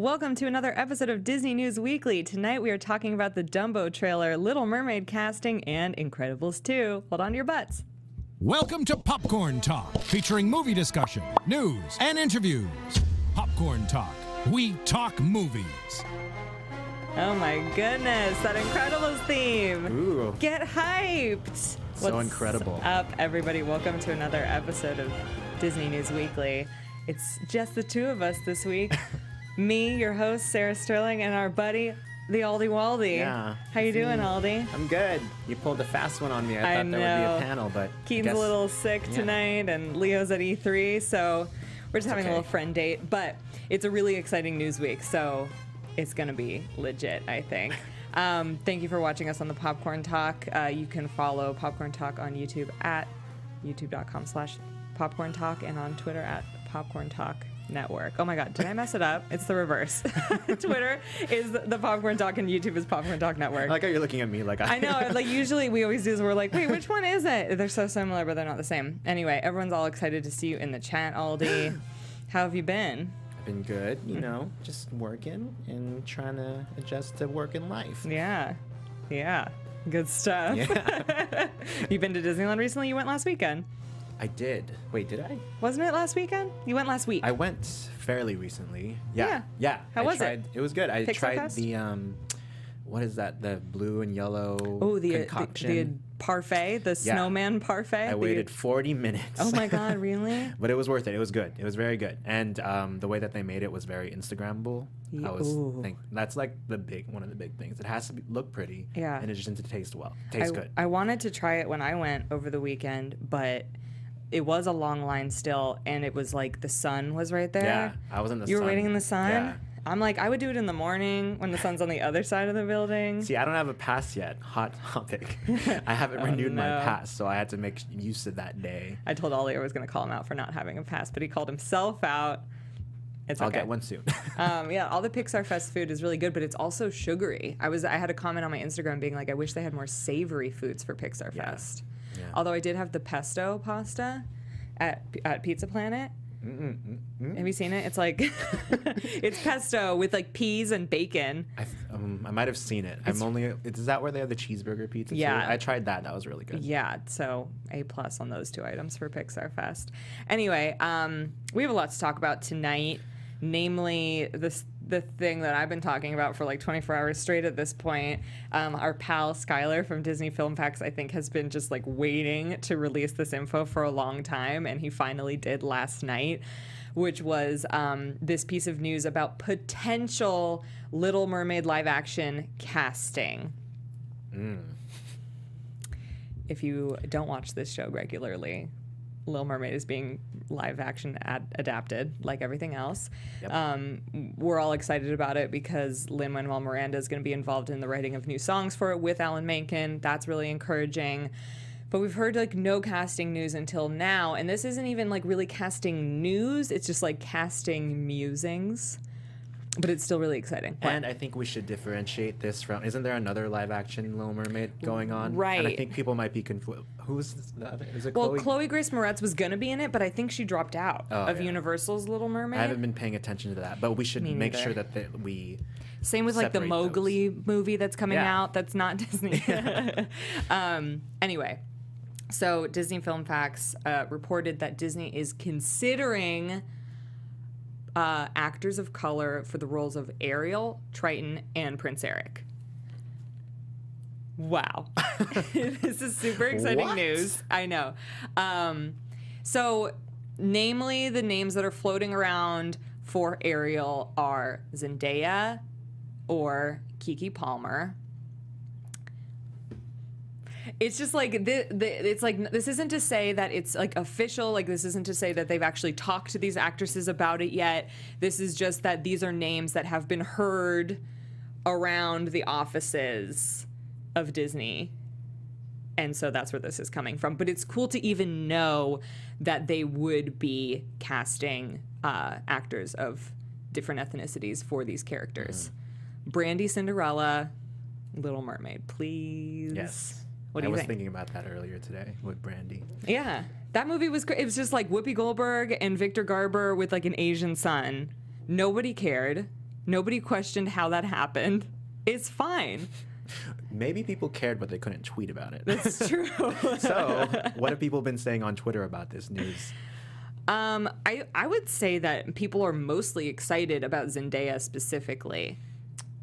Welcome to another episode of Disney News Weekly. Tonight we are talking about the Dumbo trailer, Little Mermaid casting, and Incredibles 2. Hold on to your butts. Welcome to Popcorn Talk, featuring movie discussion, news, and interviews. Popcorn Talk, we talk movies. Oh my goodness, that Incredibles theme. Ooh. Get hyped. So incredible. up, everybody? Welcome to another episode of Disney News Weekly. It's just the two of us this week. Me, your host, Sarah Sterling, and our buddy, the Aldi Waldy. Yeah. How you doing, Aldi? I'm good. You pulled a fast one on me. I, I thought there would be a panel, but Keaton's guess- a little sick yeah. tonight, and Leo's at E3, so we're just having a little friend date. But it's a really exciting news week, so it's gonna be legit, I think. Um, thank you for watching us on the Popcorn Talk. Uh, you can follow Popcorn Talk on YouTube at youtube.com/slash Popcorn Talk and on Twitter at Popcorn Talk Network. Oh my God, did I mess it up? It's the reverse. Twitter is the Popcorn Talk, and YouTube is Popcorn Talk Network. I like how you're looking at me like I, I know. Like usually we always do is we're like, wait, which one is it? They're so similar, but they're not the same. Anyway, everyone's all excited to see you in the chat, Aldi. How have you been? I've been good, you hmm. know, just working and trying to adjust to working life. Yeah, yeah, good stuff. Yeah. you been to Disneyland recently? You went last weekend, I did. Wait, did I? wasn't it? Last weekend? You went last week. I went fairly recently. Yeah. Yeah. Yeah. How I was it? tried, it? was good. I Pixar tried Fest? the um what is that? The blue and yellow oh, the, the concoction. the parfait, the Yeah. snowman parfait. I the- waited 40 minutes. Oh my God, really? but it was worth it. It was good. It was very good, and um, the way that they made it was very Instagrammable. Ye- I was think that's like the big one of the big things. It has to be, look pretty, Yeah. and it just needs to taste well. Taste I, good. I wanted to try it when I went over the weekend, but it was a long line still, and it was like the sun was right there. yeah, I was in the. Sun. You were waiting in the sun? Yeah. I'm like, I would do it in the morning when the sun's on the other side of the building. See, I don't have a pass yet. Hot topic. I haven't Oh, renewed my pass, so I had to make use of that day. I told Ollie I was going to call him out for not having a pass, but he called himself out. It's I'll okay. get one soon. Um, yeah, all the Pixar Fest food is really good, but it's also sugary. I was I had a comment on my Instagram being like, I wish they had more savory foods for Pixar Yeah. Fest. Yeah. Although I did have the pesto pasta at at Pizza Planet. Have you seen it? It's like it's pesto with like peas and bacon. I, th- um, I might have seen it. I'm only. Is that where they have the cheeseburger pizza? too? Yeah. I tried that. That was really good. Yeah, so A plus on those two items for Pixar Fest. Anyway, um, we have a lot to talk about tonight, namely this the thing that I've been talking about for like 24 hours straight at this point. Um, our pal Skylar from Disney Film Facts, I think, has been just like waiting to release this info for a long time, and he finally did last night. Which was um, this piece of news about potential Little Mermaid live action casting if you don't watch this show regularly, Little Mermaid is being live action ad- adapted like everything else. Yep. Um, we're all excited about it because Lin Manuel Miranda is going to be involved in the writing of new songs for it with Alan Menken. That's really encouraging. But we've heard like no casting news until now, and this isn't even like really casting news. It's just like casting musings. But it's still really exciting. What? And I think we should differentiate this from. Isn't there another live action Little Mermaid going on? Right. And I think people might be confused. Who's the other? Is it Well, Chloe? Chloe Grace Moretz was gonna be in it, but I think she dropped out Oh, of yeah. Universal's Little Mermaid. I haven't been paying attention to that, but we should make sure that the, we. Same with like the Mowgli movie that's coming Yeah. out. That's not Disney. um, anyway, so Disney Film Facts uh, reported that Disney is considering uh, actors of color for the roles of Ariel, Triton, and Prince Eric. Wow. this is super exciting What? news. I know. Um, so, namely, the names that are floating around for Ariel are Zendaya or Keke Palmer. It's just like the, the, it's like this isn't to say that it's like official. Like this isn't to say that they've actually talked to these actresses about it yet. This is just that these are names that have been heard around the offices of Disney and so that's where this is coming from. But it's cool to even know that they would be casting uh, actors of different ethnicities for these characters. Brandy Cinderella, Little Mermaid, please. Yes. What do I you was think? thinking about that earlier today with Brandy. Yeah, that movie was great. It was just like Whoopi Goldberg and Victor Garber with like an Asian son. Nobody cared. Nobody questioned how that happened. It's fine. Maybe people cared, but they couldn't tweet about it. That's true. so, what have people been saying on Twitter about this news? um, I I would say that people are mostly excited about Zendaya specifically.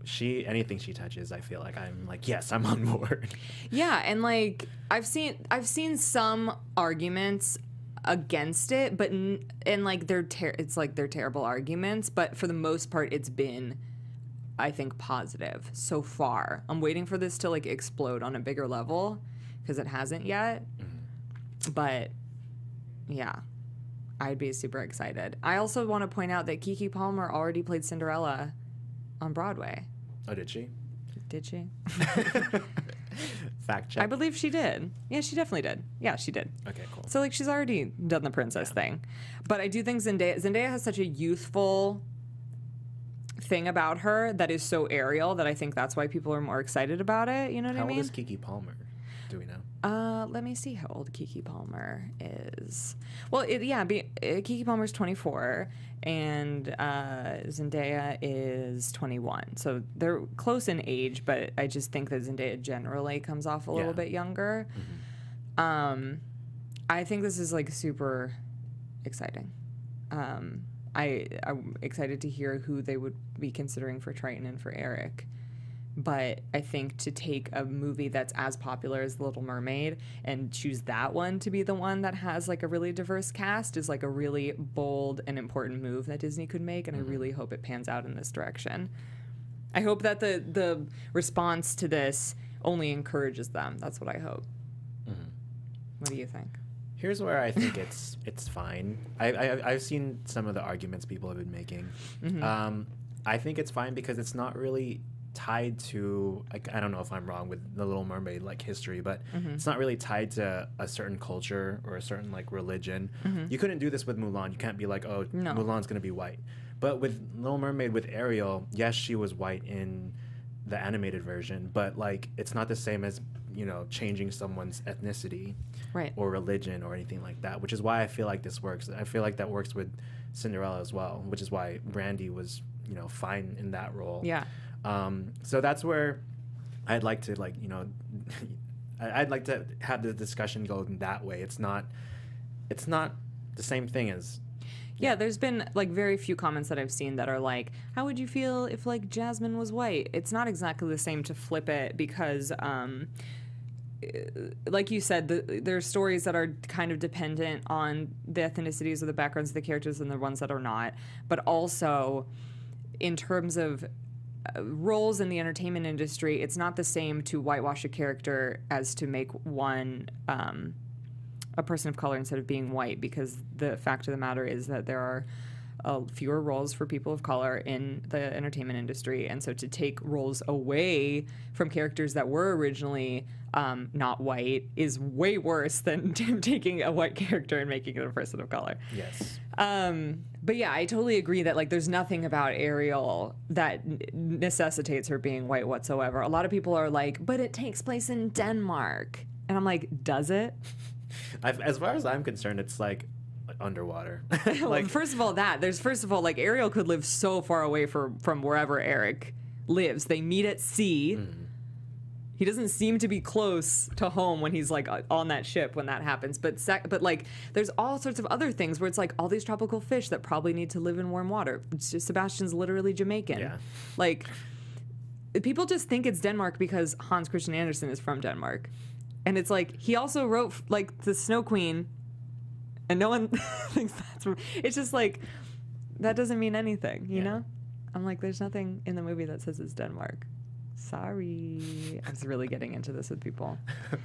She anything she touches, I feel like I'm like, yes, I'm on board. Yeah, and like I've seen I've seen some arguments against it, but n- and like they're ter- it's like they're terrible arguments, but for the most part it's been I think positive so far. I'm waiting for this to like explode on a bigger level because it hasn't yet. Mm-hmm. But yeah. I'd be super excited. I also want to point out that Keke Palmer already played Cinderella on Broadway. Oh, did she? Did she? Fact check. I believe she did. Yeah, she definitely did. Yeah, she did. okay, cool. So like she's already done the princess thing, but I do think Zendaya Zendaya has such a youthful thing about her that is so Ariel that I think that's why people are more excited about it. You know what How I old is Keke Palmer? Do we know? Uh, let me see how old Keke Palmer is. Well, it, yeah, be, uh, Keke Palmer's 24 and uh, Zendaya is 21. So they're close in age, but I just think that Zendaya generally comes off a little Yeah. bit younger. Um, I think this is like super exciting. Um, I I'm excited to hear who they would be considering for Triton and for Eric. But I think to take a movie that's as popular as The Little Mermaid and choose that one to be the one that has like a really diverse cast is like a really bold and important move that Disney could make, and I really hope it pans out in this direction. I hope that the the response to this only encourages them. That's what I hope. What do you think? Here's where I think it's it's fine. I, I I've seen some of the arguments people have been making. Mm-hmm. Um, I think it's fine because it's not really tied to like I don't know if I'm wrong with the Little Mermaid like history, but Mm-hmm. it's not really tied to a certain culture or a certain like religion. You couldn't do this with Mulan. You can't be like, oh, Mm-hmm. No. Mulan's gonna be white. But with Little Mermaid with Ariel, yes, she was white in the animated version, but like it's not the same as you know changing someone's ethnicity Right. or religion or anything like that, which is why I feel like this works. I feel like that works with Cinderella as well, which is why Brandy was, you know, fine in that role. Yeah. Um, so that's where I'd like to like, you know, I'd like to have the discussion go in that way. It's not, it's not the same thing as Yeah, there's been like very few comments that I've seen that are like, "How would you feel if like Jasmine was white?" It's not exactly the same to flip it because, um, eh, like you said, the, there are stories that are kind of dependent on the ethnicities or the backgrounds of the characters and the ones that are not. But also, in terms of uh, roles in the entertainment industry, it's not the same to whitewash a character as to make one. Um, a person of color instead of being white because the fact of the matter is that there are uh, fewer roles for people of color in the entertainment industry and so to take roles away from characters that were originally um, not white is way worse than taking a white character and making it a person of color yes. um, but yeah, I totally agree that like there's nothing about Ariel that necessitates her being white whatsoever. A lot of people are like, but it takes place in Denmark, and I'm like, does it? I've, as far as I'm concerned, it's like underwater. Well, like first of all, that there's first of all like Ariel could live so far away from from wherever Eric lives. They meet at sea. Mm-hmm. He doesn't seem to be close to home when he's like on that ship when that happens. But sec- but like there's all sorts of other things where it's like all these tropical fish that probably need to live in warm water. Sebastian's literally Jamaican. Yeah. Like people just think it's Denmark because Hans Christian Andersen is from Denmark. And it's like he also wrote like the Snow Queen and no one thinks that's. It's just like that doesn't mean anything, you Yeah. know? I'm like there's nothing in the movie that says it's Denmark. Sorry. I was really getting into this with people.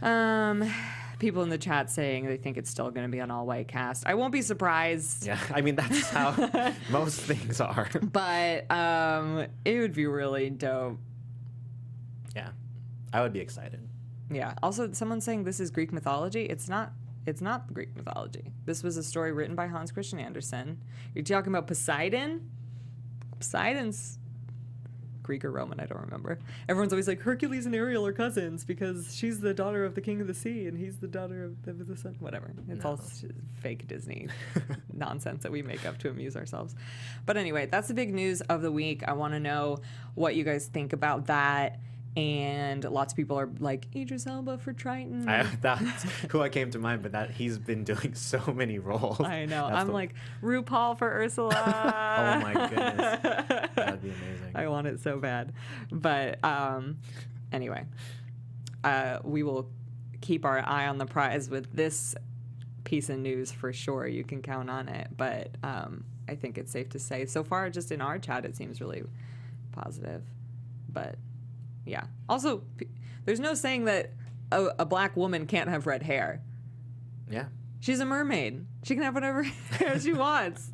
Um people in the chat saying they think it's still going to be an all white cast. I won't be surprised. yeah, I mean that's how most things are. But um it would be really dope. yeah, I would be excited. Yeah. Also, someone saying this is Greek mythology. It's not. It's not Greek mythology. This was a story written by Hans Christian Andersen. You're talking about Poseidon. Poseidon's Greek or Roman, I don't remember. Everyone's always like Hercules and Ariel are cousins because she's the daughter of the king of the sea and he's the daughter of the, the sun. Whatever. It's all No. s- fake Disney nonsense that we make up to amuse ourselves. But anyway, that's the big news of the week. I want to know what you guys think about that. And lots of people are like Idris Elba for Triton. I, that's who I came to mind, but that he's been doing so many roles. I know. That's I'm the- like RuPaul for Ursula. Oh my goodness. That'd be amazing. I want it so bad. But um, anyway, uh, we will keep our eye on the prize with this piece of news for sure. You can count on it. But um, I think it's safe to say so far, just in our chat, it seems really positive. But yeah. Also, p- there's no saying that a, a black woman can't have red hair. yeah. She's a mermaid. She can have whatever hair she wants.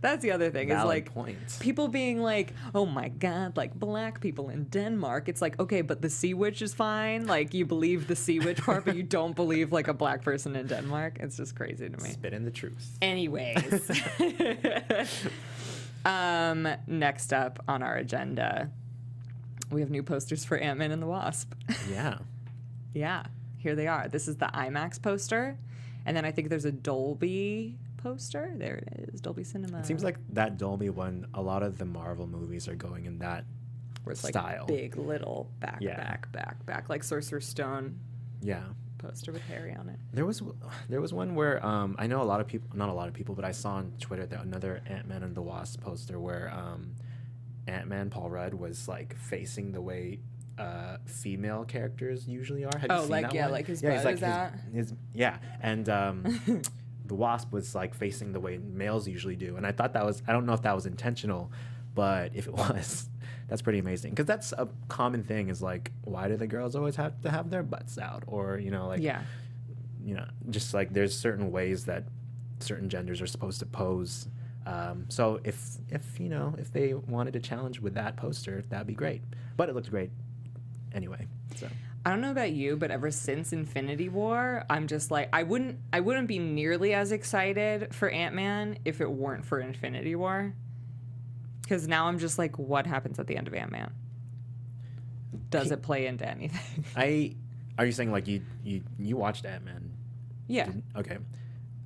That's the other thing. Is like points. people being like, "Oh my god, like black people in Denmark." It's like, okay, but the sea witch is fine. Like you believe the sea witch part, but you don't believe like a black person in Denmark. It's just crazy to me. Spit in the truth. Anyways, um, next up on our agenda, we have new posters for Ant Man and the Wasp. Yeah. Yeah, here they are. This is the IMAX poster, and then I think there's a Dolby poster. There it is, Dolby Cinema. It seems like that Dolby one, a lot of the Marvel movies are going in that where it's like style. big little back, Yeah. back, back, back, like Sorcerer's Stone Yeah. poster with Harry on it. There was there was one where um, I know a lot of people, not a lot of people, but I saw on Twitter that another Ant Man and the Wasp poster where um, Ant Man Paul Rudd was like facing the way uh, female characters usually are. Have Oh, seen like, that yeah, one? like his yeah, butt like is his, out? his yeah, and um, the Wasp was like facing the way males usually do, and I thought that was I don't know if that was intentional, but if it was. That's pretty amazing because that's a common thing. Is like, why do the girls always have to have their butts out, or you know, like, yeah, you know, just like there's certain ways that certain genders are supposed to pose. Um, so if if you know if they wanted to challenge with that poster, that'd be great. But it looked great anyway. So I don't know about you, but ever since Infinity War, I'm just like I wouldn't I wouldn't be nearly as excited for Ant Man if it weren't for Infinity War. Because now I'm just like, what happens at the end of Ant Man? Does it play into anything? I are you saying like you you you watched Ant Man? yeah. Okay.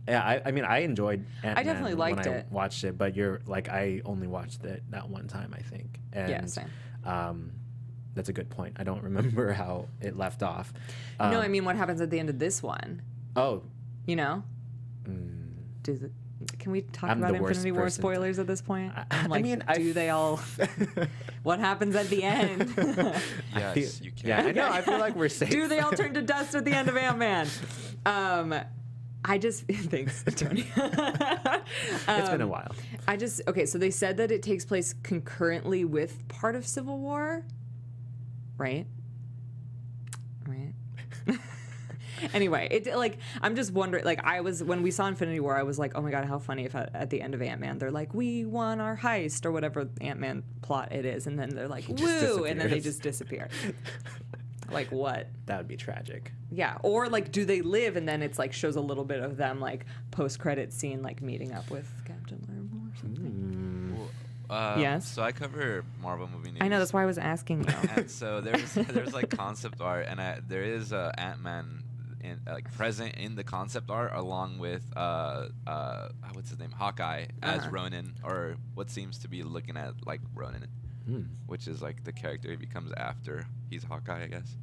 Yeah, I, I mean I enjoyed Ant Man definitely when liked I it. watched it, but you're like I only watched it that one time I think. And Yeah, same. um that's a good point. I don't remember how it left off. no, Um, I mean, what happens at the end of this one? Oh, You know? mm, Do the, can we talk I'm about Infinity War person to- spoilers at this point? I- I'm I like, mean, I do they all? what happens at the end? Yes, feel- you can. Yeah, I know. I feel like we're safe. do they all turn to dust at the end of Ant Man? Um, I just thanks, Tony. It's been a Um, while. I just okay. So they said that it takes place concurrently with part of Civil War, right? Right. anyway, it like I'm just wondering. Like I was when we saw Infinity War, I was like, oh my god, how funny if at, at the end of Ant Man they're like, we won our heist or whatever Ant Man plot it is, and then they're like, woo, and then they just disappear. Like what? That would be tragic. Yeah, or like, do they live? And then it's like shows a little bit of them like post credit scene, like meeting up with Captain Marvel or something. Well, uh, Yes? So I cover Marvel movie news. I know that's why I was asking you. and so there's there's like concept art, and I, there is uh, Ant Man in like present in the concept art along with uh uh what's his name Hawkeye as Uh-huh. Ronin or what seems to be looking at like Ronin, Hmm. which is like the character he becomes after he's Hawkeye, I guess.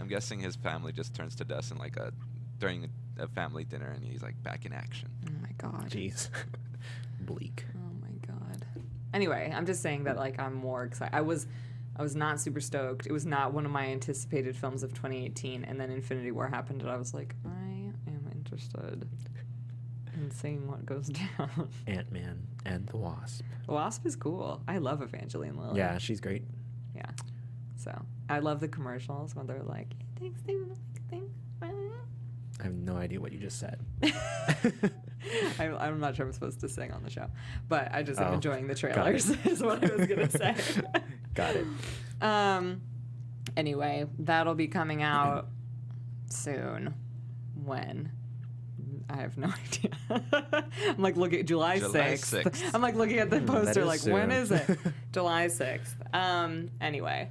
I'm guessing his family just turns to dust in like a during a, a family dinner, and he's like back in action. oh my god. Jeez. Bleak. Oh my god. Anyway, I'm just saying that like I'm more excited. I was I was not super stoked. It was not one of my anticipated films of 2018 and then Infinity War happened and I was like, I am interested in seeing what goes down. Ant Man and the Wasp. Wasp is cool. I love Evangeline Lilly. Yeah, she's great. Yeah. So, I love the commercials when they're like, "Thanks, thanks, thanks." I have no idea what you just said. I'm, I'm not sure I'm supposed to sing on the show, but I just am Oh, enjoying the trailers. Is what I was gonna say. Got it. Um. Anyway, that'll be coming out soon. When? I have no idea. I'm like looking July July 6th. 6th. I'm like looking at the Hmm, poster like when soon. is it? July 6th. Um anyway,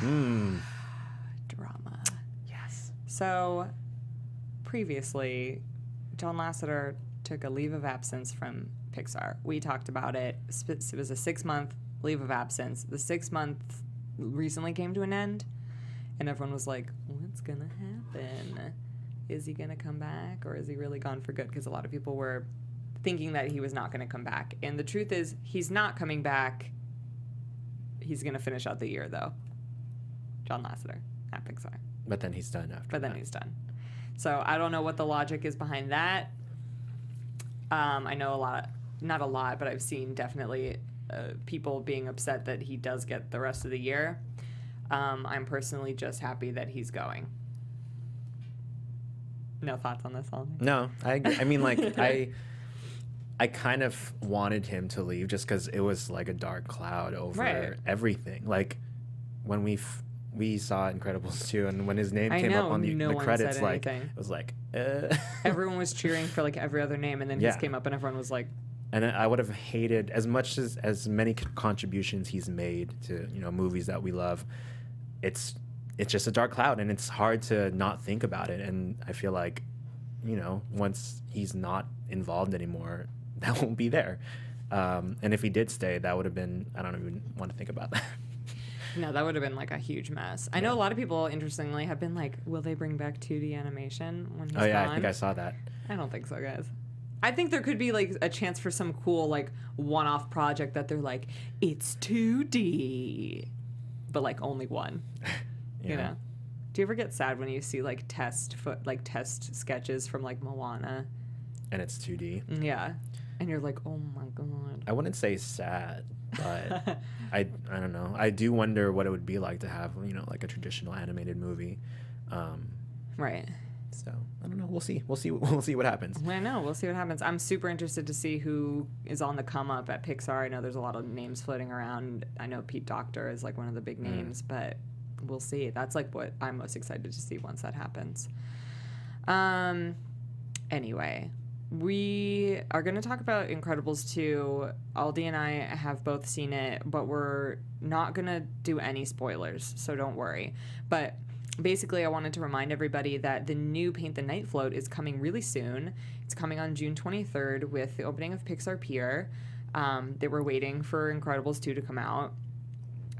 Mm. drama. Yes. So previously John Lasseter took a leave of absence from Pixar. We talked about it. It was a 6-month leave of absence. The 6 month recently came to an end and everyone was like, "What's going to happen? Is he going to come back or is he really gone for good?" Because a lot of people were thinking that he was not going to come back. And the truth is, he's not coming back. He's going to finish out the year though. John Lasseter at Pixar But then he's done after. but then that. he's done. So I don't know what the logic is behind that. Um, I know a lot, not a lot, but I've seen definitely uh, people being upset that he does get the rest of the year. Um, I'm personally just happy that he's going. No thoughts on this, Ollie? No, I. I mean like I I kind of wanted him to leave just because it was like a dark cloud over Right. everything. Like when we f- we saw Incredibles 2 and when his name I came up on the, no the credits, like anything. it was like uh. Everyone was cheering for like every other name, and then Yeah. his came up, and everyone was like, and I would have hated as much as as many contributions he's made to you know movies that we love. It's it's just a dark cloud, and it's hard to not think about it. And I feel like, you know, once he's not involved anymore, that won't be there. Um, and if he did stay, that would have been I don't even want to think about that. No, that would have been like a huge mess. I know a lot of people, interestingly, have been like, "Will they bring back 2D animation when he's oh yeah, gone?" I think I saw that. I don't think so, guys. I think there could be like a chance for some cool like one-off project that they're like, "It's 2D," but like only one. You know? Do you ever get sad when you see like test foot like test sketches from like Moana? and it's 2D. Yeah, and you're like, "Oh my god." I wouldn't say sad, but I I don't know. I do wonder what it would be like to have you know like a traditional animated movie. Um, Right. so I don't know. We'll see. We'll see. We'll see what happens. I know. We'll see what happens. I'm super interested to see who is on the come up at Pixar. I know there's a lot of names floating around. I know Pete Docter is like one of the big names, but we'll see. That's like what I'm most excited to see once that happens. Um. Anyway, we are going to talk about Incredibles 2. Aldi and I have both seen it, but we're not going to do any spoilers, so don't worry. But basically, I wanted to remind everybody that the new Paint the Night float is coming really soon. It's coming on June 23rd with the opening of Pixar Pier. Um, they were waiting for Incredibles 2 to come out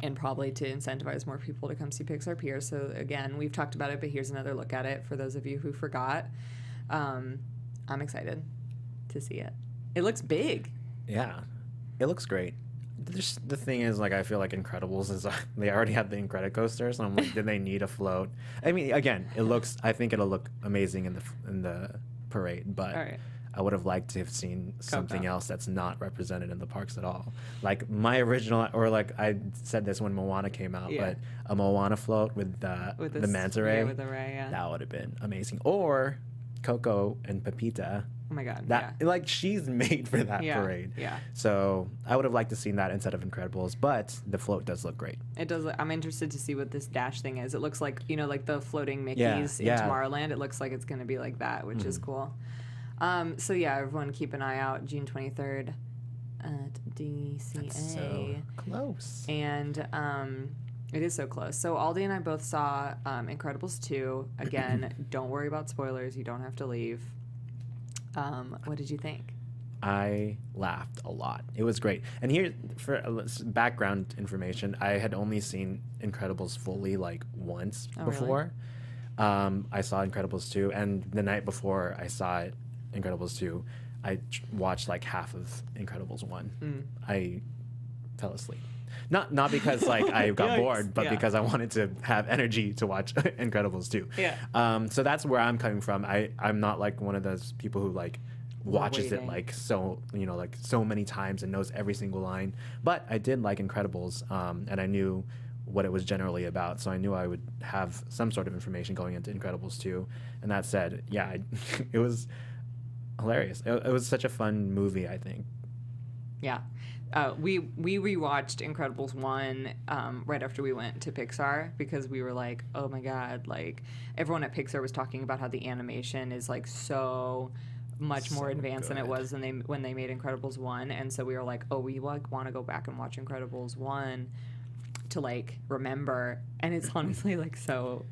and probably to incentivize more people to come see Pixar Pier. So again, we've talked about it, but here's another look at it for those of you who forgot. Um, I'm excited to see it. It looks big. Yeah, it looks great. The thing is, like, I feel like Incredibles is they already have the Incredicoaster, so I'm like, did they need a float? I mean, again, it looks. I think it'll look amazing in the in the parade, but All right. I would have liked to have seen something Coco. else that's not represented in the parks at all. Like my original, or like I said this when Moana came out, Yeah. but a Moana float with uh, With the this- manta yeah, ray, with the ray, yeah. that would have been amazing. Or Coco and Pepita. Oh my god. That like she's made for that Yeah, parade. yeah. So I would have liked to seen that instead of Incredibles, but the float does look great. It does. look- I'm interested to see what this dash thing is. It looks like you know, like the floating Mickey's Yeah, in yeah. Tomorrowland. It looks like it's going to be like that, which is cool. Um, so yeah, everyone keep an eye out. June 23rd at DCA. That's So close. and um, it is so close. So Aldi and I both saw um, Incredibles 2. Again, don't worry about spoilers. You don't have to leave. Um, what did you think? I laughed a lot. It was great. And here, for uh, background information, I had only seen Incredibles fully like once Oh, really? before. Um, I saw Incredibles 2, and the night before I saw it, Incredibles 2, I watched like half of Incredibles 1. Mm. I fell asleep. Not not because like I got Yikes. bored, but Yeah. because I wanted to have energy to watch Incredibles 2. Yeah. Um, so that's where I'm coming from. I I'm not like one of those people who like watches it like so you know like so many times and knows every single line. But I did like Incredibles, um, and I knew what it was generally about, so I knew I would have some sort of information going into Incredibles 2. And that said, yeah, I, it was hilarious. It, it was such a fun movie. I think. Yeah. Uh, we we rewatched Incredibles one um, right after we went to Pixar because we were like, oh my god, like everyone at Pixar was talking about how the animation is like so much more So advanced than it was when they when they made Incredibles one, and so we were like, oh, we like want to go back and watch Incredibles one to like remember, and it's honestly like so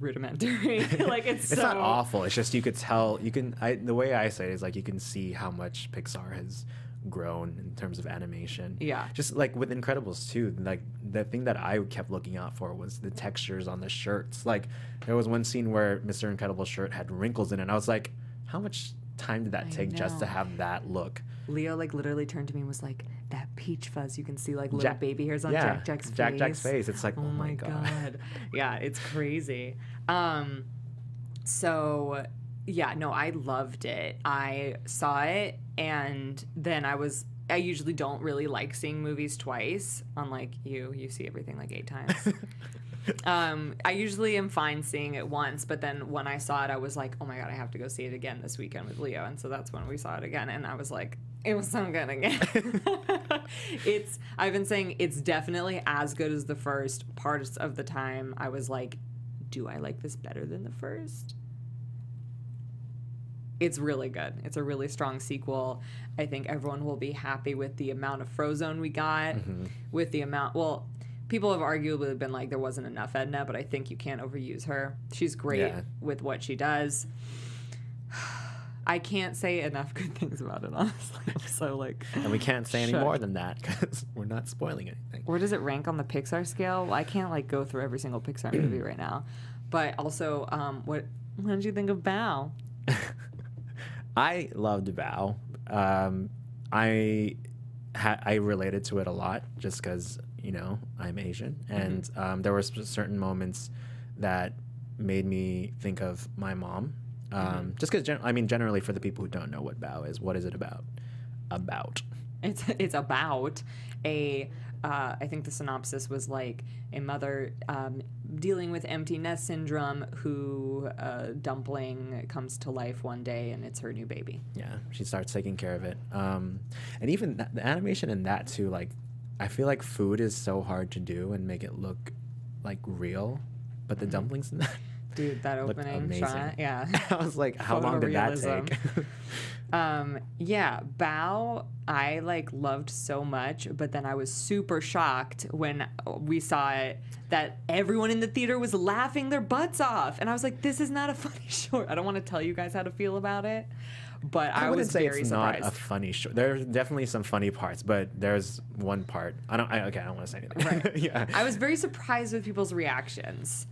rudimentary. like it's, It's so not awful. It's just you could tell. You can. I, the way I say it is like you can see how much Pixar has grown in terms of animation. Yeah. Just like with Incredibles too. Like the thing that I kept looking out for was the textures on the shirts. Like there was one scene where Mr. Incredible's shirt had wrinkles in it. And I was like, how much time did that I take just to have that look? Leo like literally turned to me and was like, "That peach fuzz, you can see like little Jack- baby hairs on yeah, Jack Jack's face. Jack face." Jack's face. It's like, oh, oh my my God. god. yeah, it's crazy. Um, so yeah, no, I loved it. I saw it, and then I was. I usually don't really like seeing movies twice. Unlike you, you see everything like eight times. um, I usually am fine seeing it once, but then when I saw it, I was like, oh my god, I have to go see it again this weekend with Leo, and so that's when we saw it again, and I was like, it was so good again. it's I've been saying it's definitely as good as the first. Parts of the time, I was like, do I like this better than the first? It's really good. It's a really strong sequel. I think everyone will be happy with the amount of Frozone we got, Mm-hmm. with the amount. Well, people have arguably been like there wasn't enough Edna, but I think you can't overuse her. She's great Yeah. with what she does. I can't say enough good things about it, honestly. I'm so like. And we can't say any more than that because we're not spoiling anything. Where does it rank on the Pixar scale? Well, I can't like go through every single Pixar movie right now, but also, um, what what did you think of Bao? I loved Bao. Um, I ha- I related to it a lot just because you know I'm Asian, and um, there were certain moments that made me think of my mom. Um, Just because, I mean, generally for the people who don't know what Bao is, what is it about? About. It's it's about a. Uh, I think the synopsis was like a mother um, dealing with empty nest syndrome who uh, dumpling comes to life one day and it's her new baby. Yeah, she starts taking care of it. Um, and even that, the animation in that too, like, I feel like food is so hard to do and make it look like real, but the dumplings in that Dude, that opening shot, yeah. I was like, how long did that take? Um, yeah, Bao, I like loved so much, but then I was super shocked when we saw it that everyone in the theater was laughing their butts off. And I was like, this is not a funny short. I don't want to tell you guys how to feel about it, but I, I wouldn't was say very it's surprised. not a funny show. There's definitely some funny parts, but there's one part. I don't. I, okay, I don't want to say anything. Right. yeah. I was very surprised with people's reactions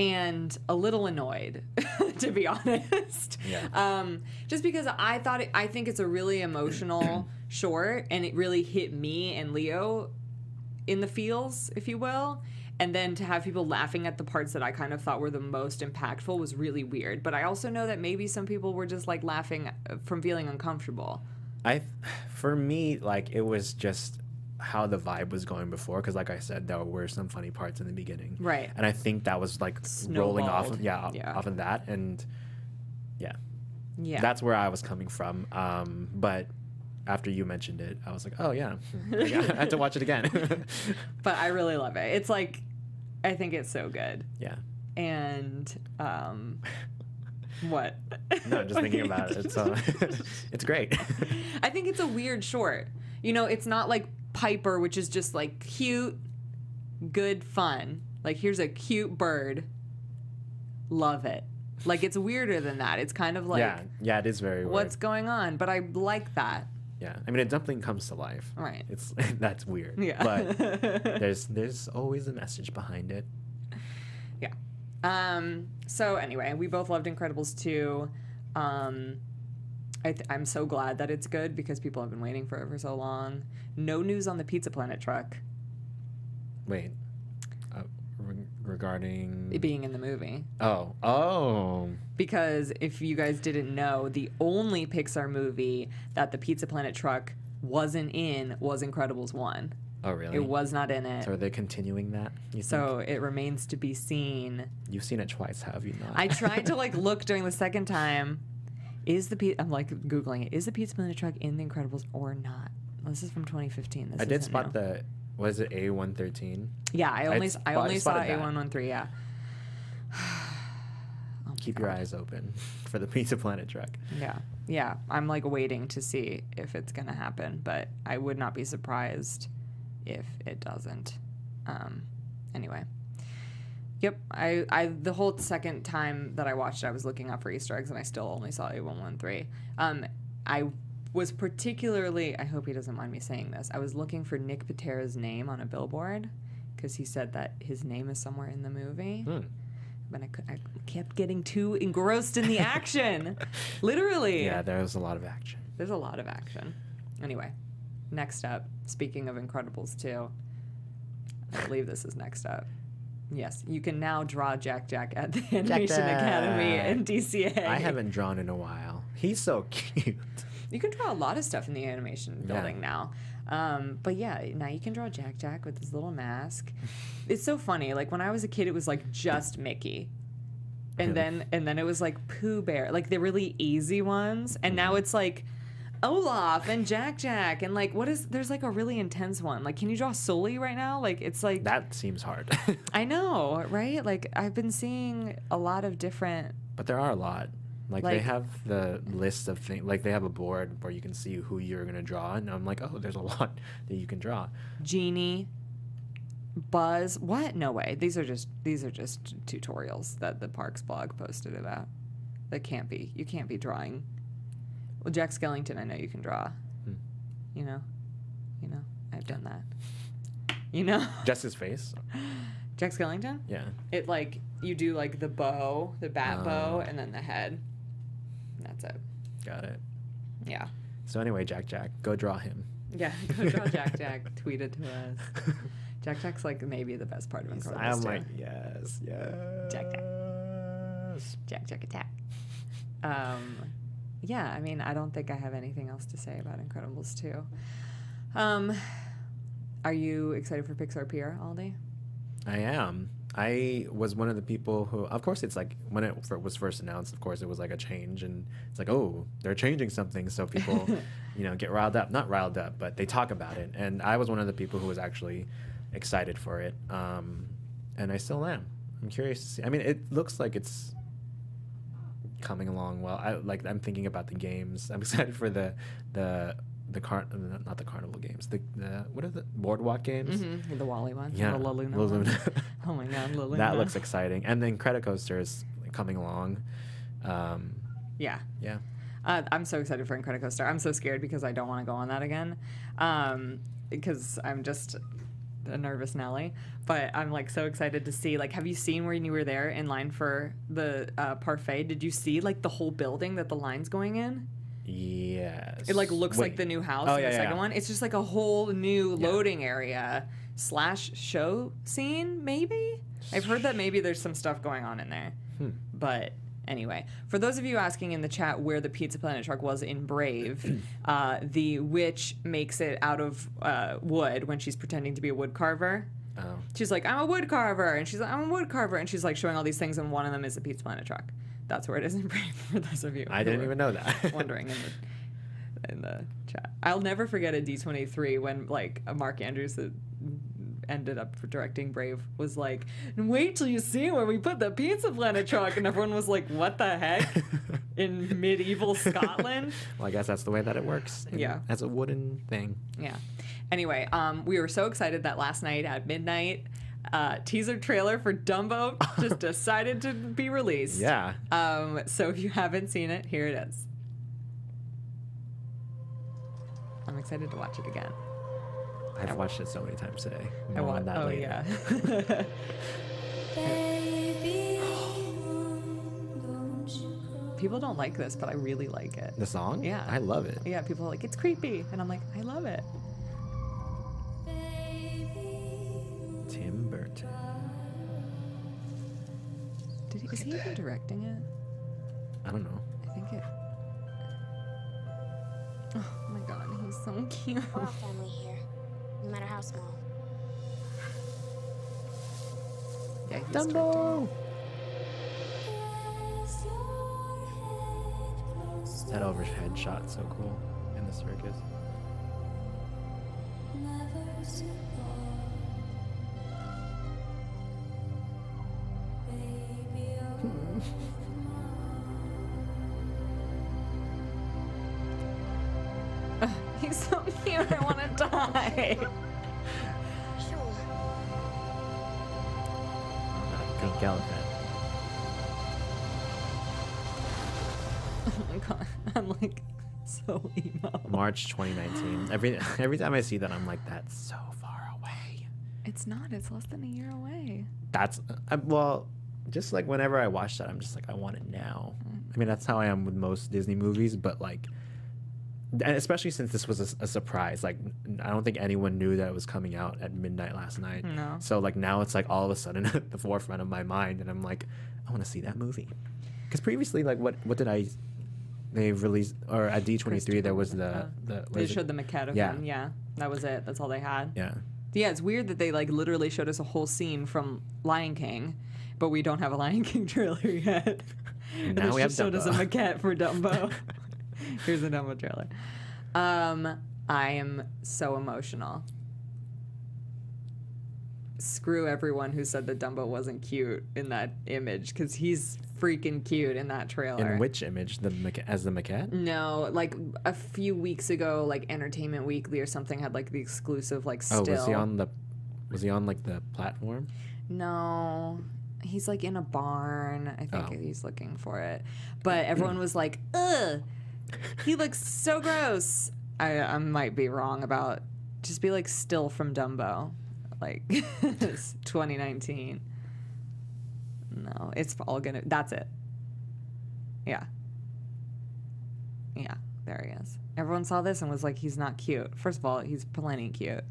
and a little annoyed, to be honest. Yeah. Um, just because I thought it, I think it's a really emotional short, and it really hit me and Leo in the feels, if you will. And then to have people laughing at the parts that I kind of thought were the most impactful was really weird. But I also know that maybe some people were just like laughing uh, from feeling uncomfortable. I, for me, like it was just how the vibe was going before, because like I said, there were some funny parts in the beginning, Right. And I think that was like rolling off, Snowballed. yeah, Yeah. off of that, and yeah, Yeah. that's where I was coming from. Um, but after you mentioned it, I was like, oh yeah, I had to watch it again. but I really love it. It's like, I think it's so good. yeah. and um what No, just thinking about it, it's uh, it's great. i think it's a weird short you know it's not like piper which is just like cute good fun like here's a cute bird love it like it's weirder than that it's kind of like yeah, yeah, it is very. what's going on but i like that Yeah, I mean, a dumpling comes to life. Right. It's that's weird. Yeah. But there's there's always a message behind it. yeah um so anyway we both loved incredibles 2 um I th- I'm so glad that it's good because people have been waiting for it for so long. No news on the Pizza Planet truck Wait. Uh, re- regarding. it being in the movie. oh. Oh. Because if you guys didn't know, the only Pixar movie that the Pizza Planet truck wasn't in was Incredibles 1. Oh really? It was not in it. So are they continuing that? You So it remains to be seen. you've seen it twice, have you not? I tried to like look during the second time. Is the pi- I'm like googling it. Is the Pizza Planet truck in the Incredibles or not? This is from 2015. This I did spot new. the. Was it A one thirteen? Yeah, I I only spot- I only saw. A113. Yeah. Oh Keep your eyes open for the Pizza Planet truck. Yeah, yeah. I'm like waiting to see if it's gonna happen, but I would not be surprised if it doesn't. Um, anyway. Yep, I, I the whole second time that I watched it, I was looking up for Easter eggs, and I still only saw A113. Um, I was particularly, I hope he doesn't mind me saying this. I was looking for Nick Patera's name on a billboard because he said that his name is somewhere in the movie Hmm. but I, I kept getting too engrossed in the action. Literally. Yeah, there was a lot of action. There's a lot of action. Anyway, next up, speaking of Incredibles 2, I believe this is next up. Yes, you can now draw Jack Jack at the Animation Academy Jack. in DCA. I haven't drawn in a while. He's so cute. You can draw a lot of stuff in the animation Yeah. building now. Um, but yeah, now you can draw Jack Jack with his little mask. It's so funny. Like when I was a kid, it was like just Mickey. And Really? then and then it was like Pooh Bear, like the really easy ones. And now it's like Olaf and Jack Jack and like what is there's like a really intense one. Like can you draw Sully right now? Like it's like That seems hard. I know, right? Like I've been seeing a lot of different but there are a lot. Like, they have the list of things. Like they have a board where you can see who you're gonna draw, and I'm like, oh, there's a lot that you can draw. Genie, Buzz. What? No way. These are just these are just tutorials that the Parks blog posted about. That can't be. You can't be drawing. Well, Jack Skellington, I know you can draw. Hmm. You know, you know, I've done that. You know, Just his face. Jack Skellington. Yeah. It like you do like the bow, the bat bow, Oh. and then the head. That's it. Got it. Yeah. So anyway, Jack Jack, go draw him. Yeah. Go draw Jack Jack. Tweet it to us. Jack Jack's like maybe the best part of Incredibles I'm 2. like, yes, yes. Jack Jack. Jack Jack Attack. Um, yeah, I mean, I don't think I have anything else to say about Incredibles 2. Um, are you excited for Pixar Pier, Aldi? I am. I was one of the people who, of course, it's like when it was first announced. Of course, it was like a change, and it's like, oh, they're changing something, so people, you know, get riled up. Not riled up, but they talk about it. And I was one of the people who was actually excited for it, um, and I still am. I'm curious to see. I mean, it looks like it's coming along well. I like. I'm thinking about the games. I'm excited for the the the car not the carnival games. The the what are the boardwalk games? Mm-hmm. The Wally ones. Yeah, The La Luna La. Luna. Oh my god, La Luna. That looks exciting. And then Credit Coaster is coming along. Um, Yeah. yeah. Uh, I'm so excited for Incredicoaster. I'm so scared because I don't want to go on that again. Um, because I'm just a nervous Nelly. But I'm like so excited to see. Like, have you seen when you were there in line for the uh, parfait? Did you see like the whole building that the line's going in? Yes. It like looks like the new house Oh, in yeah, the second yeah. one. It's just like a whole new Yeah. loading area slash show scene, maybe. I've heard that maybe there's some stuff going on in there. Hmm. But anyway, for those of you asking in the chat where the Pizza Planet truck was in Brave, uh, the witch makes it out of uh, wood when she's pretending to be a wood carver. Oh. She's like, I'm a wood carver. And she's like, I'm a wood carver. And she's like showing all these things, and one of them is a Pizza Planet truck. That's where it is in Brave, for those of you. I didn't even know that. wondering in the, in the chat. I'll never forget a D23 when, like, Mark Andrews that ended up directing Brave was like, wait till you see where we put the Pizza Planet truck. And everyone was like, what the heck? In medieval Scotland? well, I guess that's the way that it works. Yeah. As a wooden thing. Yeah. Anyway, um, we were so excited that last night at midnight, uh, teaser trailer for Dumbo just decided to be released. Yeah. Um, so if you haven't seen it, here it is. I'm excited to watch it again. I've watched it so many times today. I More want. that Oh later. yeah. people don't like this, but I really like it. The song? Yeah. I love it. Yeah, people are like it's creepy, and I'm like I love it. Tim Burton. Did he, is he even directing it? I don't know. I think it. Oh my god, he's so cute no matter how small. Yay, Dumbo! That overhead shot so cool in the circus. So cute. I want to die. Uh, Pink elephant. Oh my god. I'm like so emo. March 2019. Every every time I see that, I'm like, that's so far away. It's not. It's less than a year away. That's uh, well, just like whenever I watch that, I'm just like, I want it now. I mean, that's how I am with most Disney movies, but like, and especially since this was a, a surprise. Like, I don't think anyone knew that it was coming out at midnight last night. No. So like now it's like all of a sudden at the forefront of my mind, and I'm like, I want to see that movie. Because previously, like, what what did I? They released or at D23 there was the the They is it? showed the maquette of Yeah. him. Yeah, that was it. That's all they had. yeah. Yeah, it's weird that they like literally showed us a whole scene from Lion King, but we don't have a Lion King trailer yet. And Now we have just showed us a Dumbo. maquette for Dumbo. Here's the Dumbo trailer. Um, I am so emotional. Screw everyone who said that Dumbo wasn't cute in that image because he's freaking cute in that trailer. In which image? The as the maquette? No, like a few weeks ago, like Entertainment Weekly or something had like the exclusive like still. Oh, was he on the? Was he on like the platform? No, he's like in a barn. I think Oh. he's looking for it. But everyone was like, "Ugh, he looks so gross." I, I might be wrong about. Just be like still from Dumbo, like it's 2019. No, it's all gonna. That's it. Yeah. Yeah, there he is. Everyone saw this and was like, he's not cute. First of all, he's plenty cute.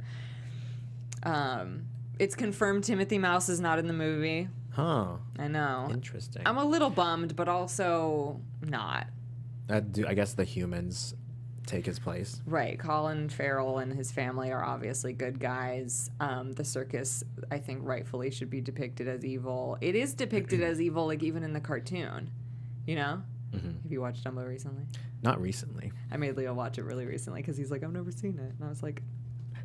Um, it's confirmed Timothy Mouse is not in the movie. Huh. I know. Interesting. I'm a little bummed, but also not. Uh, do, I guess the humans take his place. Right. Colin Farrell and his family are obviously good guys. Um, the circus, I think, rightfully should be depicted as evil. It is depicted as evil, like even in the cartoon. You know? Have you watched Dumbo recently? Not recently. I made Leo watch it really recently because he's like, I've never seen it. And I was like, oh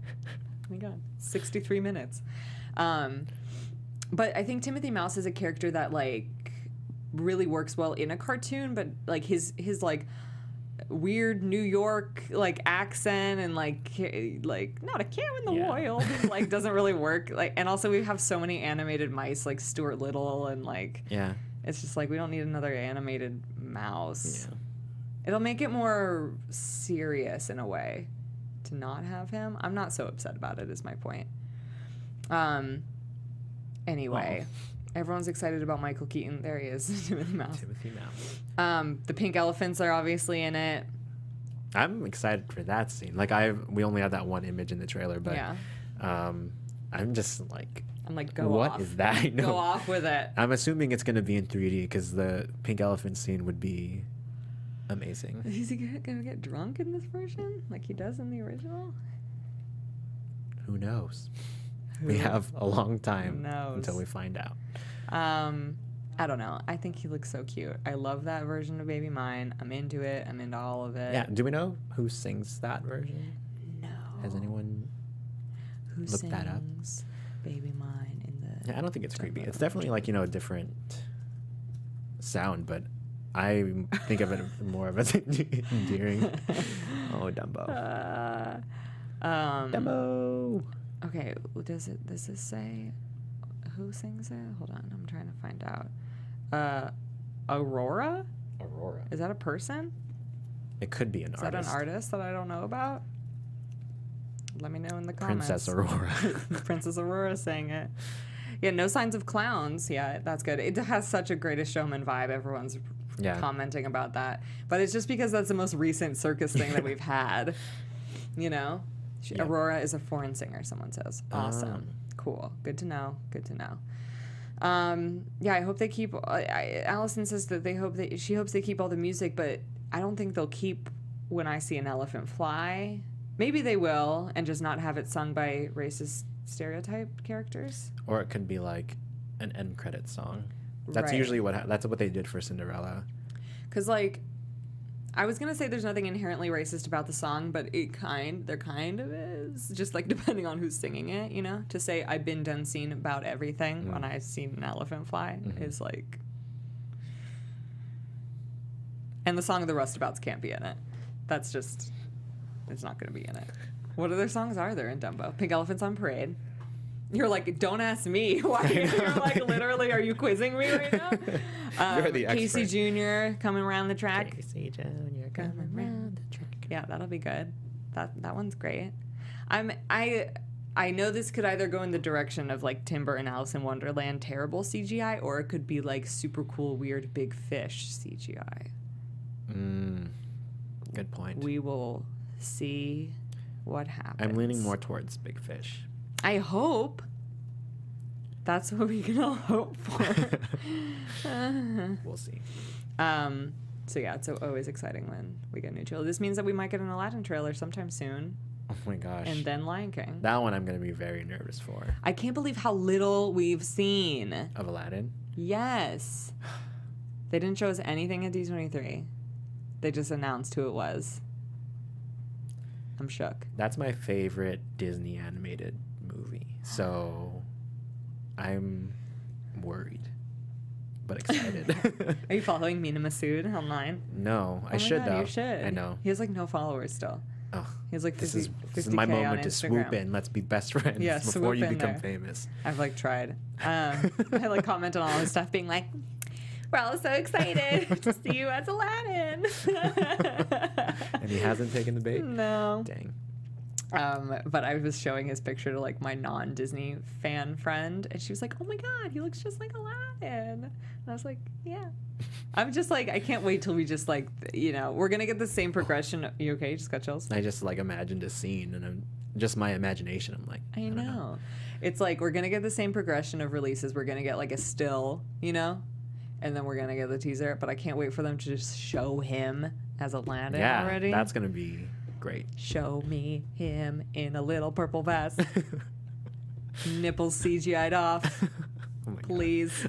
my God, 63 minutes. Um, but I think Timothy Mouse is a character that, like, really works well in a cartoon, but, like, his, his like, weird New York like accent and like like not a care in the Yeah. world like doesn't really work like and also we have so many animated mice like Stuart Little and like Yeah. it's just like we don't need another animated mouse. Yeah. It'll make it more serious in a way to not have him. I'm not so upset about it. Is my point. Um. Anyway, everyone's excited about Michael Keaton. There he is, Timothy Mouse. Timothy Mouse. Um, the pink elephants are obviously in it. I'm excited for that scene. Like I, we only had that one image in the trailer, but Yeah. um, I'm just like, I'm like, go what off. is that? I Go off with it. I'm assuming it's gonna be in 3D because the pink elephant scene would be amazing. Is he gonna get drunk in this version, like he does in the original? Who knows? We have a long time knows? until we find out. Um, I don't know. I think he looks so cute. I love that version of Baby Mine. I'm into it. I'm into all of it. Yeah. Do we know who sings that version? No. Has anyone? Who looked that up? Baby Mine in the? Yeah, I don't think it's creepy. It's definitely like you know a different sound, but I think of it more of as endearing. oh, Dumbo. Uh, um, Dumbo. Okay. Does it? Does this say who sings it? Hold on. I'm trying to find out. Uh, Aurora. Aurora. Is that a person? It could be an Is artist. that an artist that I don't know about? Let me know in the comments. Princess Aurora. Princess Aurora sang it. Yeah, no signs of clowns. Yeah, that's good. It has such a greatest showman vibe. Everyone's Yeah. commenting about that. But it's just because that's the most recent circus thing that we've had. You know? She, Yeah. Aurora is a foreign singer, someone says. Awesome. Cool. Good to know. Good to know. Um, yeah, I hope they keep. I, Allison says that they hope that she hopes they keep all the music, but I don't think they'll keep "When I See an Elephant Fly." Maybe they will, and just not have it sung by racist stereotype characters. or it could be like an end credit song. That's Right. usually what that's what they did for Cinderella. Because like, I was gonna say there's nothing inherently racist about the song, but it kind there kind of is. Just like depending on who's singing it, you know. To say I've been done seen about everything mm. when I've seen an elephant fly mm-hmm. is like. And the song of the Roustabouts can't be in it. That's just it's not going to be in it. What other songs are there in Dumbo? Pink Elephants on Parade. You're like, don't ask me. Why? You're like, literally, are you quizzing me right now? Um, You're the Casey expert. Jr. coming around the track. Casey Jr. coming around the track. Yeah, that'll be good. That that one's great. I'm I I know this could either go in the direction of like Tim Burton Alice in Wonderland terrible CGI, or it could be like super cool, weird big fish CGI. Mm, good point. We will see what happens. I'm leaning more towards Big Fish. I hope. That's what we can all hope for. We'll see. um. So yeah, it's always exciting when we get a new trailer. This means that we might get an Aladdin trailer sometime soon, Oh my gosh. and then Lion King. that one I'm gonna be very nervous for. I can't believe how little we've seen. Of Aladdin. Yes. They didn't show us anything at D23. They just announced who it was. I'm shook. That's my favorite Disney animated. So I'm worried, but excited. Are you following Mena Massoud online? no, Oh I should God, though. You should. I know. He has like no followers still. Oh, He has like 50, this is this is 50K my moment to swoop in. Let's be best friends Yeah, before you become there. famous. I've like tried. Um, I like comment on all his stuff, being like, "We're all so excited to see you as Aladdin." And he hasn't taken the bait. No. Dang. Um, but I was showing his picture to like my non-Disney fan friend, and she was like, "Oh my god, he looks just like Aladdin." And I was like, "Yeah." I'm just like, I can't wait till we just like, you know, we're gonna get the same progression. You okay? You just got chills. I just like imagined a scene, and I'm just my imagination. I'm like, I don't know. It's like we're gonna get the same progression of releases. We're gonna get like a still, you know, and then we're gonna get the teaser. But I can't wait for them to just show him as Aladdin Yeah, already. that's gonna be great. show me him in a little purple vest, nipples CGI'd off. Oh my God. Please.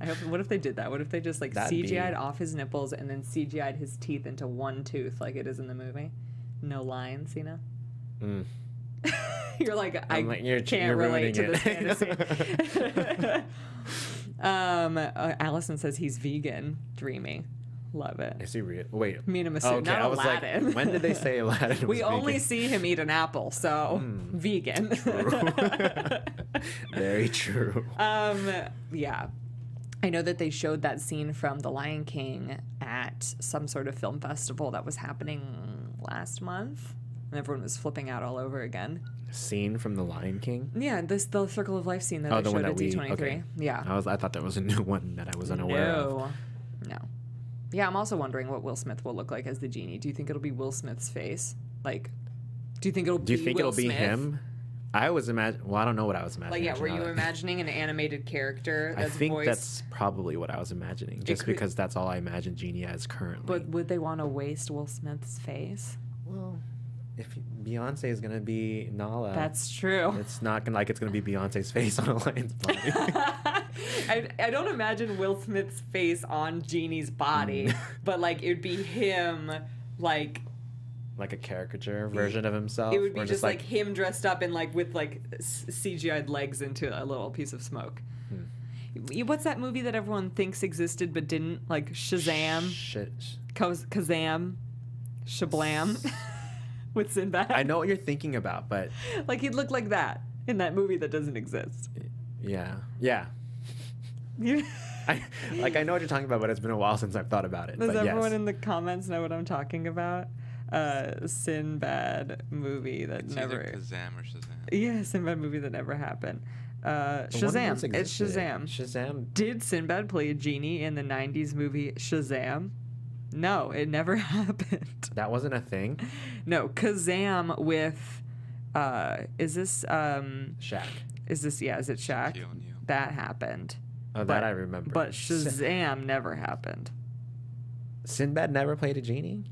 I hope. What if they did that? What if they just like That'd CGI'd off his nipples and then CGI'd his teeth into one tooth, like it is in the movie? No lines, you know. Mm. you're like, I I'm like, you're- can't you're relate to ruining this it. fantasy. um, uh, Allison says he's vegan. Dreamy, love it. Is he real? Wait. Mena Massoud, okay, not I was Aladdin. like, when did they say Aladdin? We only vegan? see him eat an apple, so vegan. Very true. um, yeah. I know that they showed that scene from The Lion King at some sort of film festival that was happening last month. And everyone was flipping out all over again. Scene from The Lion King. Yeah, this the Circle of Life scene that Oh, one showed that at we. D23. Okay. Yeah. I was. I thought that was a new one that I was unaware of. no. No. Yeah, I'm also wondering what Will Smith will look like as the genie. Do you think it'll be Will Smith's face? Like, do you think it'll Do you be think Will it'll be him? I was imagine. Well, I don't know what I was imagining. Like, yeah, were you that- imagining an animated character I that's think voiced? that's probably what I was imagining, just could- because that's all I imagine Genie as currently. But would they want to waste Will Smith's face? well, if Beyonce is gonna be Nala, That's true. it's not gonna like it's gonna be Beyonce's face on a lion's body. I, I don't imagine Will Smith's face on Genie's body, Mm. but like it would be him, like like a caricature version of himself. it would be or just like, him dressed up in like with like CGI'd legs into a little piece of smoke. Hmm. What's that movie that everyone thinks existed but didn't? Like Shazam, Shit. Kaz- Kazam, Shablam, with Sinbad. I know what you're thinking about, but Like he'd look like that in that movie that doesn't exist. yeah, yeah. I like I know what you're talking about, but it's been a while since I've thought about it. Does but everyone yes. in the comments know what I'm talking about? Uh, Sinbad movie that It's never. either Kazam or Shazam. Yeah, Sinbad movie that never happened. Uh, The one Shazam. It's. Shazam. Shazam. Did Sinbad play a genie in the '90s movie Shazam? No, it never happened. That wasn't a thing. No, Kazam with. Uh, is this um? Shaq. Is this yeah? Is it Shaq? That happened. Oh, But- that I remember. But Shazam never happened. Sinbad never played a genie.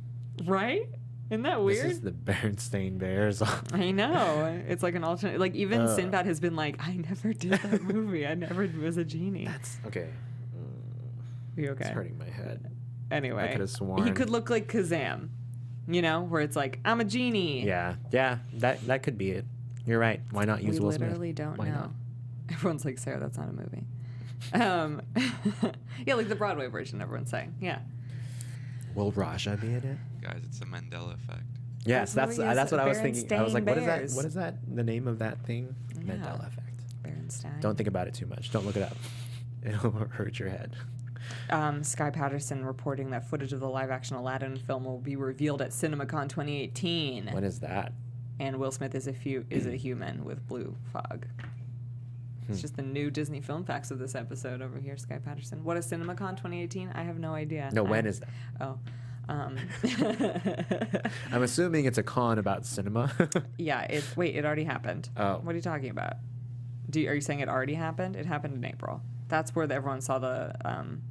Right? Isn't that weird? This is the Berenstain Bears. I know. It's like an alternate. Like even Ugh. Sinbad has been like, I never did that movie. I never was a genie. That's okay. You okay? It's hurting my head. Anyway, could've he could look like Kazam. You know, where it's like I'm a genie. Yeah, yeah. That that could be it. You're right. Why not use we Will Smith? literally don't Why know. not? Everyone's like, Sarah, that's not a movie. Um, yeah, like the Broadway version. Everyone's saying, yeah. Will Rajah be in it? Guys, it's a Mandela effect. Yes, that's movies, that's what I was thinking. I was like, Berenstain what is that? What is that? The name of that thing? Yeah. Mandela effect. Berenstain. Don't think about it too much. Don't look it up. It'll hurt your head. Um, Sky Patterson reporting that footage of the live-action Aladdin film will be revealed at CinemaCon 2018. What is that? and Will Smith is a fu- is a human with blue fog. Hmm. It's just the new Disney film facts of this episode over here, Sky Patterson. What is CinemaCon 2018? I have no idea. No, I- when is that? Oh. Um, I'm assuming it's a con about cinema. yeah, it wait, it already happened. Oh. What are you talking about? Do you, are you saying it already happened? It happened in April. That's where the, everyone saw the um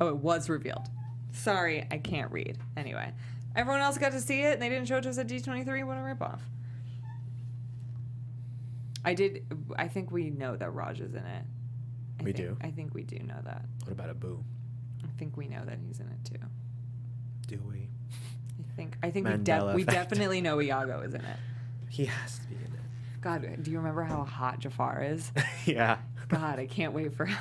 Oh, it was revealed. Sorry, I can't read. Anyway, everyone else got to see it and they didn't show it to us at D23. What a ripoff. I did. I think we know that Raj is in it. I We think- do? I think we do know that. what about Abu? I think we know that he's in it too. Do we? I think. I think we, Mandela def- we definitely know Iago is in it. He has to be in it. God, do you remember how hot Jafar is? yeah. God, I can't wait for.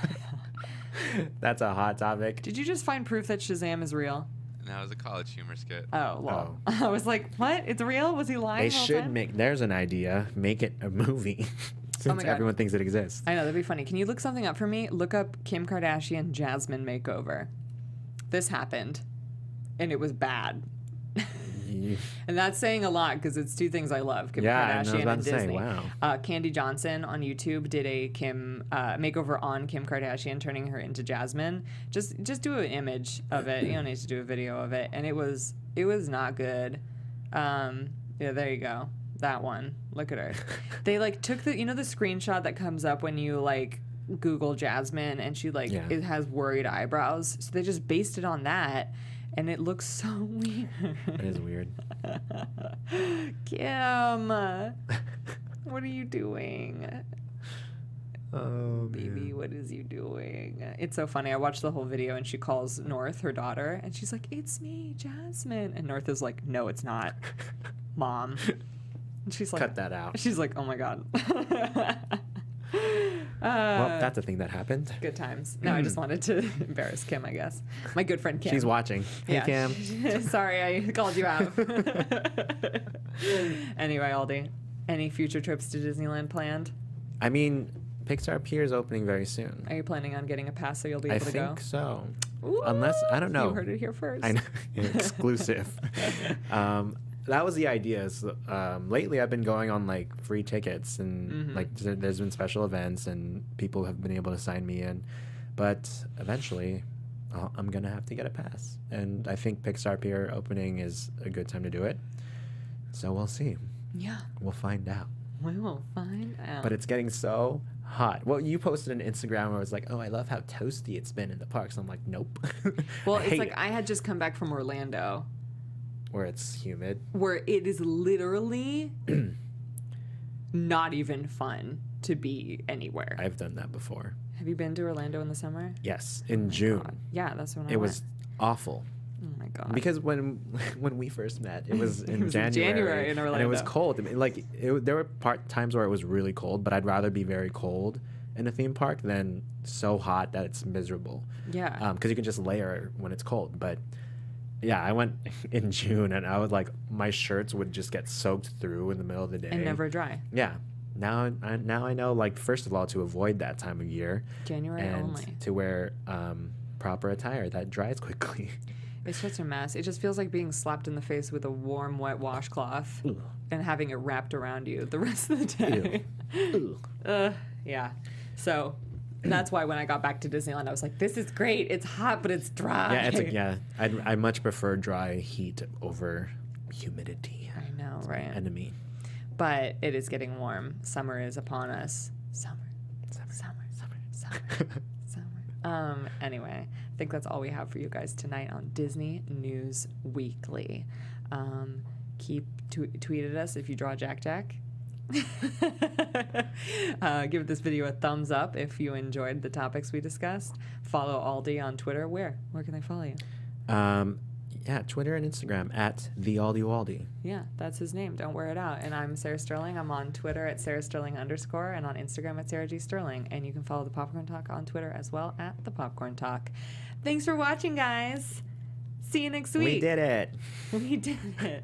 That's a hot topic. Did you just find proof that Shazam is real? No, it was a college humor skit. Oh, well. Oh. I was like, what? It's real? Was he lying? They should time? make. There's an idea. Make it a movie. Since oh God. everyone thinks it exists. I know that'd be funny. Can you look something up for me? Look up Kim Kardashian Jasmine makeover. This happened, and it was bad. You- And that's saying a lot because it's two things I love: Kim Yeah, and I was Kardashian about and to say, Disney. wow. Uh, Candy Johnson on YouTube did a Kim uh, makeover on Kim Kardashian, turning her into Jasmine. Just just do an image of it. You don't need to do a video of it. And it was it was not good. Um, yeah, there you go. That one. Look at her. they like took the you know the screenshot that comes up when you like Google Jasmine and she like Yeah. it has worried eyebrows. So they just based it on that. And it looks so weird. It is weird. Kim, what are you doing? Oh, Baby, what is you doing? It's so funny. I watched the whole video and she calls North, her daughter, and she's like, It's me, Jasmine. And North is like, No, it's not. Mom. And she's like, Cut that out. She's like, Oh my God. Well, uh, that's a thing that happened. good times. No, I just wanted to embarrass Kim, I guess. My good friend Kim. She's watching. Hey, Yeah. Cam. Sorry, I called you out. anyway, Aldi, any future trips to Disneyland planned? I mean, Pixar Pier is opening very soon. Are you planning on getting a pass so you'll be I able to think go? so. Ooh, Unless I don't know. You heard it here first. I know exclusive. um, that was the idea. Is, um, lately, I've been going on like free tickets, and Mhm. like there- there's been special events, and people have been able to sign me in. But eventually, uh, I'm gonna have to get a pass, and I think Pixar Pier opening is a good time to do it. So we'll see. Yeah, We'll find out. we will find out. But it's getting so hot. Well, you posted an Instagram where it was like, "Oh, I love how toasty it's been in the parks." I'm like, "Nope." well, I it's like it. I had just come back from Orlando, where it's humid. where it is literally not even fun to be anywhere. I've done that before. Have you been to Orlando in the summer? Yes, oh in June. God. Yeah, that's when I was It went. was awful Oh my god. because when when we first met, it was It in was in January, January in and it was cold. I mean, like it, there were part times where it was really cold, but I'd rather be very cold in a theme park than so hot that it's miserable. yeah. Um, because you can just layer when it's cold. But yeah, I went in June, and I would like my shirts would just get soaked through in the middle of the day and never dry. Yeah. Now, I, now I know, like, first of all, to avoid that time of year January and only. to wear um, proper attire that dries quickly. It's such a mess. It just feels like being slapped in the face with a warm, wet washcloth Ugh. and having it wrapped around you the rest of the day. Ew. uh, yeah. So that's why when I got back to Disneyland, I was like, "This is great. It's hot, but it's dry." yeah, it's like, yeah, I'd, I much prefer dry heat over humidity. I know, right? Enemy. But it is getting warm. Summer is upon us. Summer, Summer, summer, summer. summer, summer. Um. Anyway, I think that's all we have for you guys tonight on Disney News Weekly. Um, keep tw- tweet at us if you draw Jack Jack. uh, give this video a thumbs up if you enjoyed the topics we discussed. Follow Aldi on Twitter. Where? Where can they follow you? um, yeah, Twitter and Instagram at the Aldi Waldi. Yeah, that's his name. Don't wear it out. And I'm Sarah Sterling. I'm on Twitter at Sarah Sterling underscore and on Instagram at Sarah G Sterling. And you can follow the Popcorn Talk on Twitter as well at the Popcorn Talk. Thanks for watching, guys. See you next week. We did it. We did it.